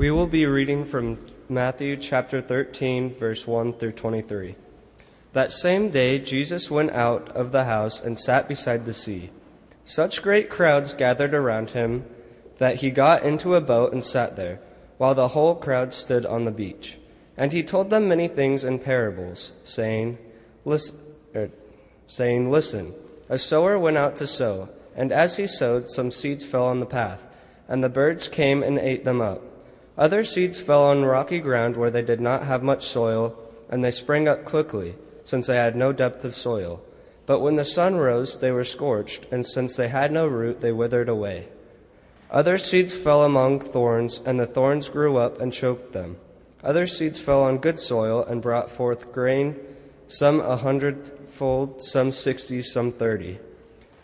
We will be reading from Matthew chapter 13, verse 1 through 23. That same day, Jesus went out of the house and sat beside the sea. Such great crowds gathered around him that he got into a boat and sat there, while the whole crowd stood on the beach. And he told them many things in parables, saying, Listen, er, saying, Listen, a sower went out to sow, and as he sowed, some seeds fell on the path, and the birds came and ate them up. Other seeds fell on rocky ground where they did not have much soil, and they sprang up quickly since they had no depth of soil. But when the sun rose, they were scorched, and since they had no root, they withered away. Other seeds fell among thorns, and the thorns grew up and choked them. Other seeds fell on good soil and brought forth grain, some a hundredfold, some sixty, some thirty.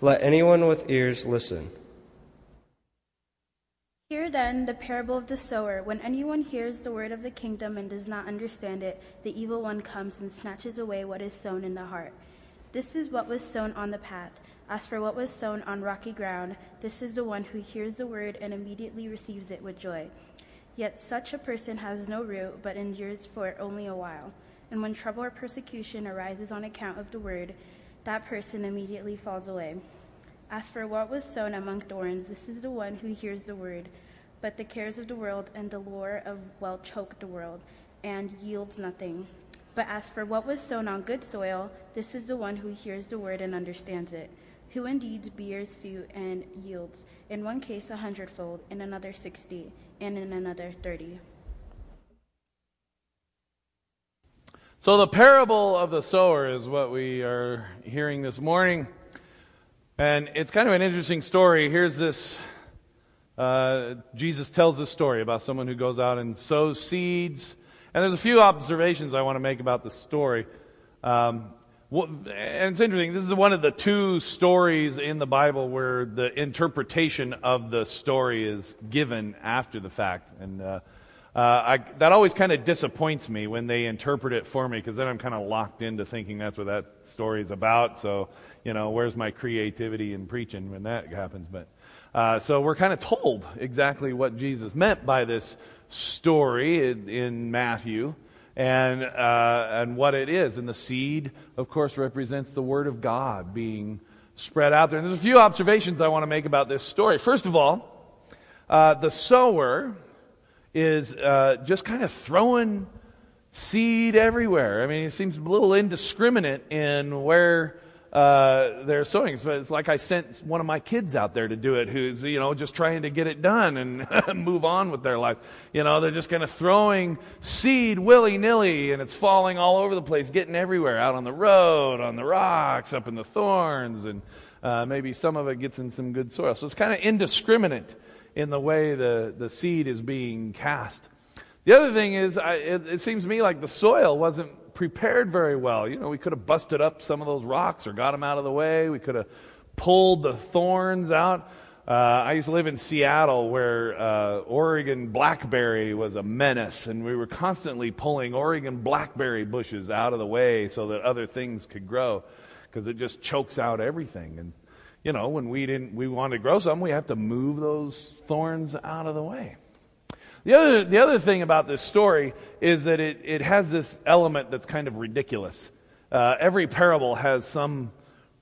Let anyone with ears listen. Hear then the parable of the sower. When anyone hears the word of the kingdom and does not understand it, the evil one comes and snatches away what is sown in the heart. This is what was sown on the path. As for what was sown on rocky ground, this is the one who hears the word and immediately receives it with joy. Yet such a person has no root, but endures for only a while. And when trouble or persecution arises on account of the word, that person immediately falls away. As for what was sown among thorns, this is the one who hears the word, but the cares of the world and the lure of wealth choke the world, and yields nothing. But as for what was sown on good soil, this is the one who hears the word and understands it, who indeed bears fruit and yields, in one case a hundredfold, in another sixty, and in another thirty. So, the parable of the sower is what we are hearing this morning. And it's kind of an interesting story. Here's this uh, Jesus tells this story about someone who goes out and sows seeds. And there's a few observations I want to make about the story. Um, and it's interesting. This is one of the two stories in the Bible where the interpretation of the story is given after the fact. And uh, uh, I, that always kind of disappoints me when they interpret it for me because then I'm kind of locked into thinking that's what that story is about. So you know, where's my creativity in preaching when that happens? But uh, so we're kind of told exactly what Jesus meant by this story in, in Matthew and uh, and what it is. And the seed, of course, represents the word of God being spread out there. And there's a few observations I want to make about this story. First of all, uh, the sower is uh, just kind of throwing seed everywhere. I mean, it seems a little indiscriminate in where uh, they're sowing. So it's like I sent one of my kids out there to do it who's, you know, just trying to get it done and move on with their life. You know, they're just kind of throwing seed willy nilly and it's falling all over the place, getting everywhere, out on the road, on the rocks, up in the thorns, and uh, maybe some of it gets in some good soil. So it's kind of indiscriminate in the way the, the seed is being cast. The other thing is, I, it, it seems to me like the soil wasn't prepared very well. You know, we could have busted up some of those rocks or got them out of the way. We could have pulled the thorns out. Uh, I used to live in Seattle where uh, Oregon blackberry was a menace, and we were constantly pulling Oregon blackberry bushes out of the way so that other things could grow because it just chokes out everything. And, you know, when we didn't, we wanted to grow something, we have to move those thorns out of the way. The other, the other thing about this story is that it, it has this element that's kind of ridiculous. Uh, every parable has some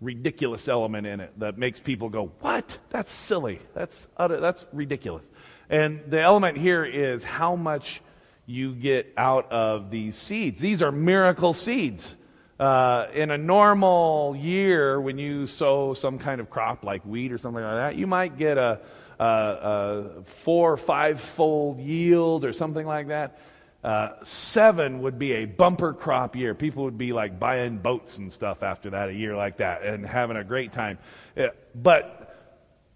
ridiculous element in it that makes people go, What? That's silly. That's, utter, that's ridiculous. And the element here is how much you get out of these seeds. These are miracle seeds. Uh, in a normal year, when you sow some kind of crop like wheat or something like that, you might get a, uh, four or five fold yield or something like that. Uh, seven would be a bumper crop year. People would be like buying boats and stuff after that, a year like that, and having a great time. Uh, but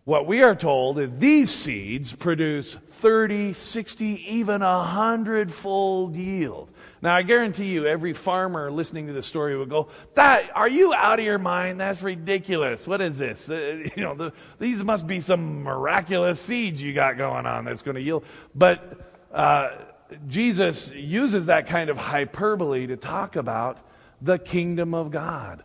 what we are told is these seeds produce 30, 60, even a hundred-fold yield. Now, I guarantee you, every farmer listening to the story would go, "That are you out of your mind? That's ridiculous. What is this? Uh, you know, the, these must be some miraculous seeds you got going on that's going to yield." But uh, Jesus uses that kind of hyperbole to talk about the kingdom of God,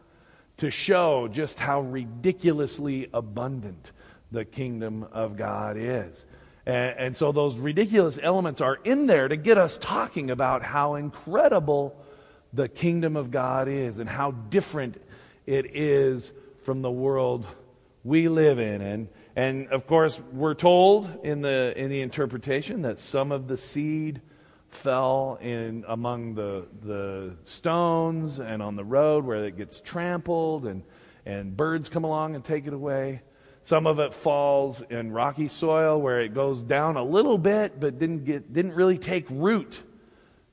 to show just how ridiculously abundant the kingdom of God is. And, and so those ridiculous elements are in there to get us talking about how incredible the kingdom of God is and how different it is from the world we live in. And, and of course, we're told in the, in the interpretation that some of the seed fell in among the, the stones and on the road where it gets trampled and, and birds come along and take it away. Some of it falls in rocky soil where it goes down a little bit but didn't, get, didn't really take root.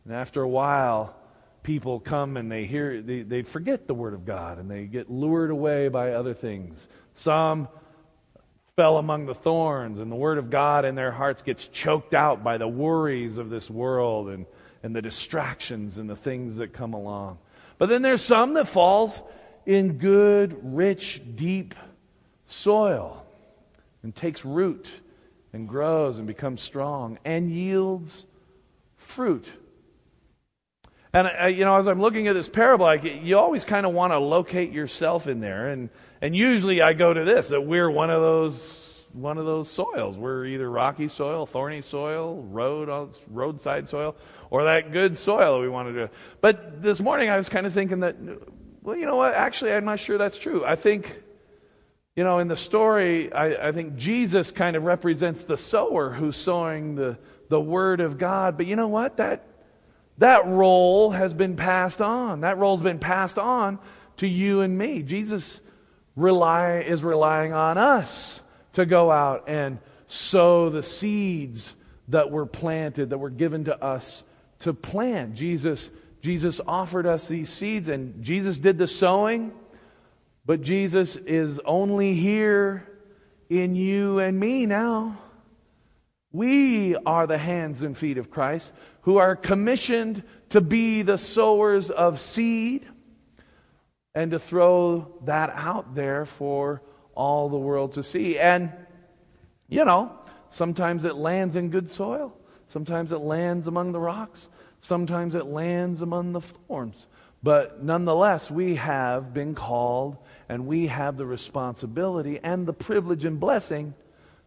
And after a while, people come and they hear, they, they forget the Word of God and they get lured away by other things. Some fell among the thorns, and the Word of God in their hearts gets choked out by the worries of this world and, and the distractions and the things that come along. But then there's some that falls in good, rich, deep soil and takes root and grows and becomes strong and yields fruit. And, uh, you know, as I'm looking at this parable, I, you always kind of want to locate yourself in there. And, and usually I go to this that we're one of those one of those soils. We're either rocky soil, thorny soil, road roadside soil, or that good soil we want to do. But this morning I was kind of thinking that, well, you know what? Actually, I'm not sure that's true. I think you know, in the story, I, I, think Jesus kind of represents the sower who's sowing the, the word of God. But you know what? That, that role has been passed on. That role's been passed on to you and me. Jesus rely, is relying on us to go out and sow the seeds that were planted, that were given to us to plant. Jesus, Jesus offered us these seeds, and Jesus did the sowing. But Jesus is only here in you and me now. We are the hands and feet of Christ who are commissioned to be the sowers of seed and to throw that out there for all the world to see. And, you know, sometimes it lands in good soil, sometimes it lands among the rocks, sometimes it lands among the thorns. But nonetheless, we have been called and we have the responsibility and the privilege and blessing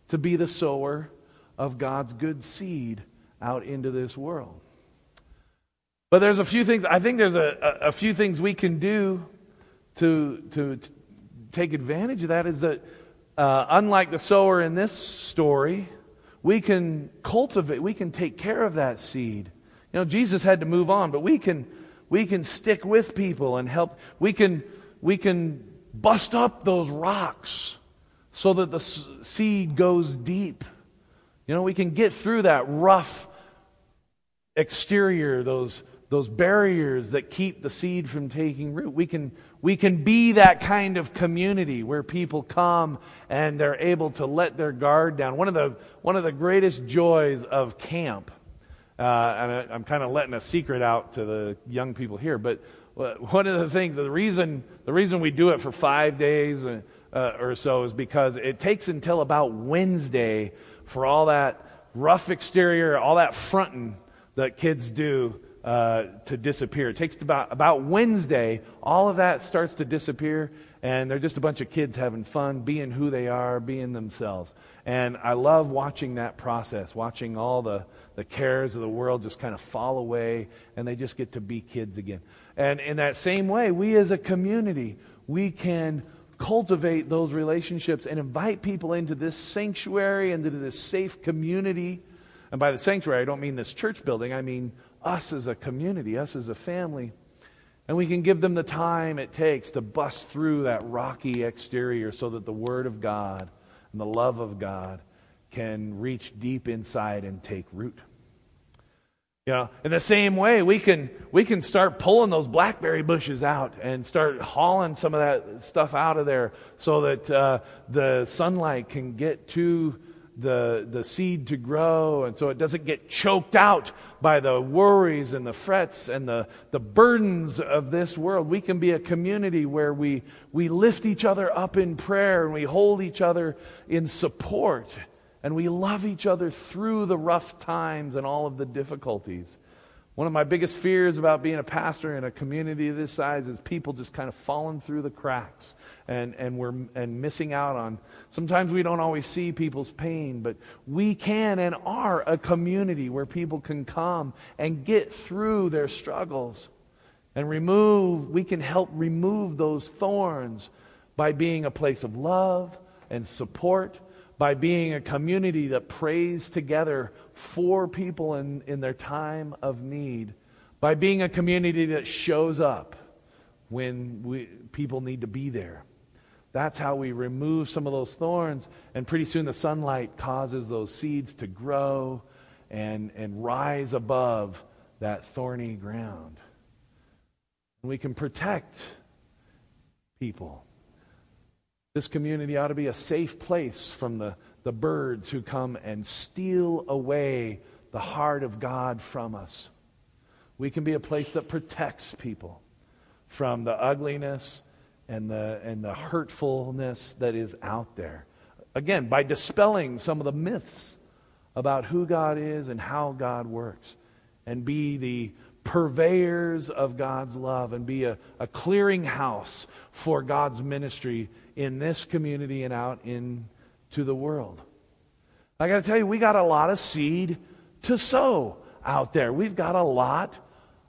to be the sower of God's good seed out into this world. But there's a few things, I think there's a, a, a few things we can do to, to, to, take advantage of that. Is that, uh, unlike the sower in this story, we can cultivate, we can take care of that seed. You know, Jesus had to move on, but we can, we can stick with people and help. We can, we can bust up those rocks so that the seed goes deep. You know, we can get through that rough exterior, those, those barriers that keep the seed from taking root. We can, we can be that kind of community where people come and they're able to let their guard down. One of the, one of the greatest joys of camp, uh, and I, I'm kind of letting a secret out to the young people here, but one of the things, the reason, the reason we do it for five days uh, or so is because it takes until about Wednesday for all that rough exterior, all that fronting that kids do uh, to disappear. It takes about, about Wednesday, all of that starts to disappear, and they're just a bunch of kids having fun, being who they are, being themselves. And I love watching that process, watching all the, the cares of the world just kind of fall away, and they just get to be kids again. And in that same way, we as a community, we can cultivate those relationships and invite people into this sanctuary, and into this safe community. And by the sanctuary, I don't mean this church building, I mean us as a community, us as a family. And we can give them the time it takes to bust through that rocky exterior so that the Word of God and the love of God can reach deep inside and take root. You know, in the same way, we can, we can start pulling those blackberry bushes out and start hauling some of that stuff out of there so that uh, the sunlight can get to the, the seed to grow and so it doesn't get choked out by the worries and the frets and the, the burdens of this world. We can be a community where we, we lift each other up in prayer and we hold each other in support and we love each other through the rough times and all of the difficulties. One of my biggest fears about being a pastor in a community of this size is people just kind of falling through the cracks and, and we're and missing out on. Sometimes we don't always see people's pain, but we can and are a community where people can come and get through their struggles and remove, we can help remove those thorns by being a place of love and support by being a community that prays together for people in, in their time of need, by being a community that shows up when we, people need to be there. That's how we remove some of those thorns, and pretty soon the sunlight causes those seeds to grow and, and rise above that thorny ground. We can protect people this community ought to be a safe place from the, the birds who come and steal away the heart of God from us. We can be a place that protects people from the ugliness and the, and the hurtfulness that is out there. Again, by dispelling some of the myths about who God is and how God works, and be the purveyors of God's love and be a, a clearinghouse for God's ministry in this community and out into the world. I got to tell you, we got a lot of seed to sow out there. We've got a lot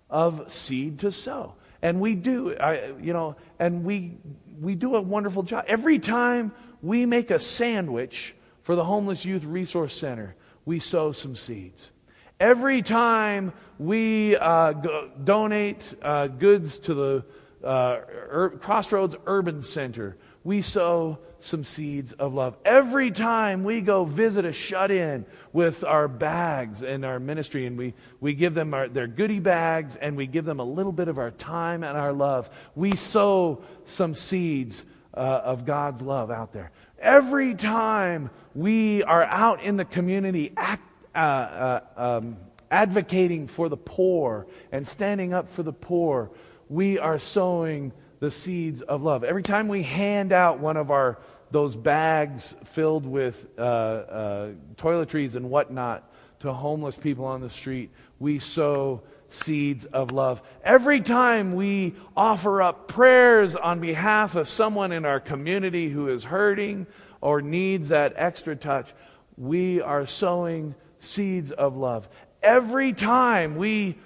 of seed to sow. And we do, I, you know, and we, we do a wonderful job. Every time we make a sandwich for the Homeless Youth Resource Center, we sow some seeds. Every time we uh, go, donate uh, goods to the uh, Ur- Crossroads Urban Center, we sow some seeds of love. Every time we go visit a shut in with our bags and our ministry, and we, we give them our, their goodie bags and we give them a little bit of our time and our love, we sow some seeds uh, of God's love out there. Every time we are out in the community act, uh, uh, um, advocating for the poor and standing up for the poor, we are sowing the seeds of love. Every time we hand out one of our those bags filled with uh, uh, toiletries and whatnot to homeless people on the street, we sow seeds of love. Every time we offer up prayers on behalf of someone in our community who is hurting or needs that extra touch, we are sowing seeds of love. Every time we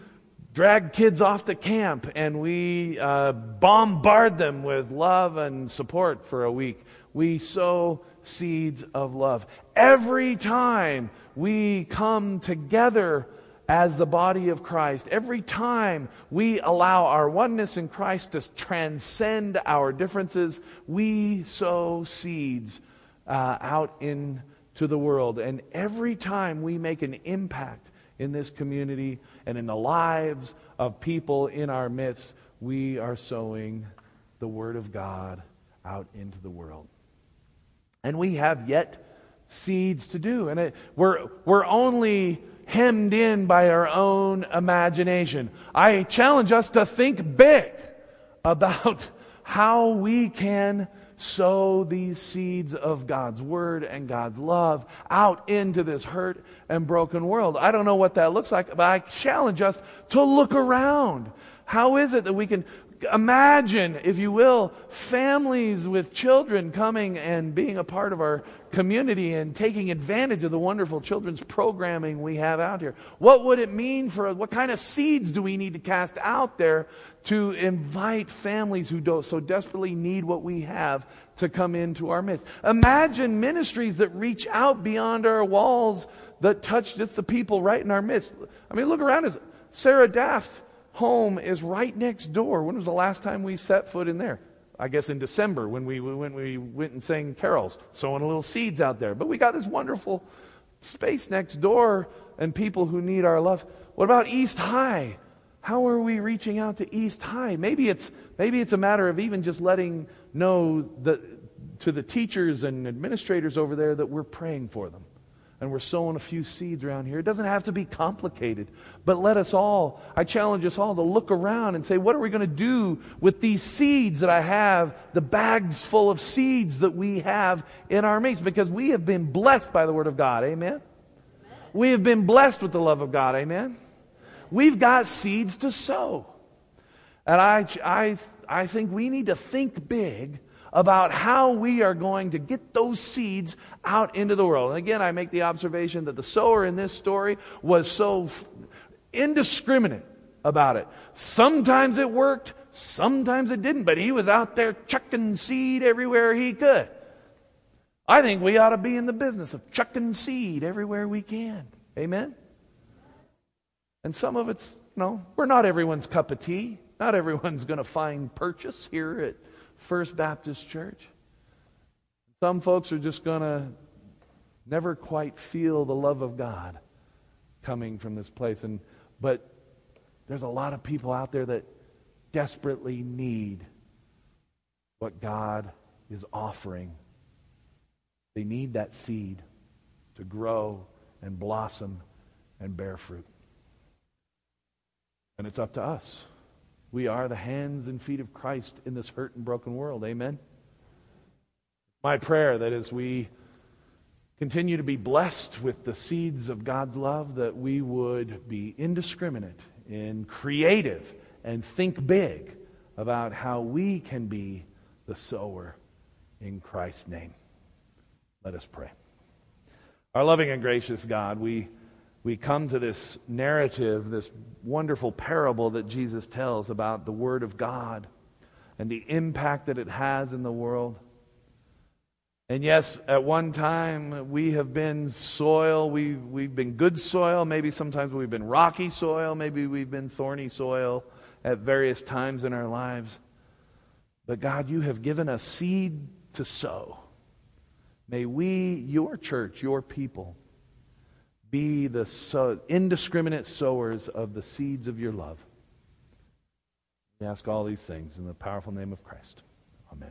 drag kids off to camp and we uh, bombard them with love and support for a week. We sow seeds of love. Every time we come together as the body of Christ, every time we allow our oneness in Christ to transcend our differences, we sow seeds uh, out into the world. And every time we make an impact in this community and in the lives of people in our midst, we are sowing the Word of God out into the world. And we have yet seeds to do. And it, we're, we're only hemmed in by our own imagination. I challenge us to think big about how we can sow these seeds of God's word and God's love out into this hurt and broken world. I don't know what that looks like, but I challenge us to look around. How is it that we can imagine, if you will, families with children coming and being a part of our community and taking advantage of the wonderful children's programming we have out here. What would it mean for us? what kind of seeds do we need to cast out there to invite families who do, so desperately need what we have to come into our midst? Imagine ministries that reach out beyond our walls that touch just the people right in our midst. I mean, look around us. Sarah Daft home is right next door. When was the last time we set foot in there? I guess in December when we, when we went and sang carols, sowing a little seeds out there. But we got this wonderful space next door and people who need our love. What about East High? How are we reaching out to East High? Maybe it's, maybe it's a matter of even just letting know that, to the teachers and administrators over there that we're praying for them and we're sowing a few seeds around here. It doesn't have to be complicated, but let us all, I challenge us all to look around and say, what are we going to do with these seeds that I have, the bags full of seeds that we have in our midst? Because we have been blessed by the Word of God. Amen? We have been blessed with the love of God. Amen? we've got seeds to sow. And I, I, I think we need to think big about how we are going to get those seeds out into the world. And again, I make the observation that the sower in this story was so indiscriminate about it. Sometimes it worked, sometimes it didn't, but he was out there chucking seed everywhere he could. I think we ought to be in the business of chucking seed everywhere we can. Amen? And some of it's, you know, we're not everyone's cup of tea. Not everyone's going to find purchase here at First Baptist Church. Some folks are just going to never quite feel the love of God coming from this place. And, but there's a lot of people out there that desperately need what God is offering. They need that seed to grow and blossom and bear fruit. And it's up to us. We are the hands and feet of Christ in this hurt and broken world. Amen. My prayer that as we continue to be blessed with the seeds of God's love, that we would be indiscriminate and creative and think big about how we can be the sower in Christ's name. Let us pray. Our loving and gracious God, we, we come to this narrative, this wonderful parable that Jesus tells about the Word of God and the impact that it has in the world. And yes, at one time we have been soil, we, we've been good soil, maybe sometimes we've been rocky soil, maybe we've been thorny soil at various times in our lives. But God, you have given us seed to sow. May we, your church, your people, be the sow, indiscriminate sowers of the seeds of your love. We ask all these things in the powerful name of Christ. Amen.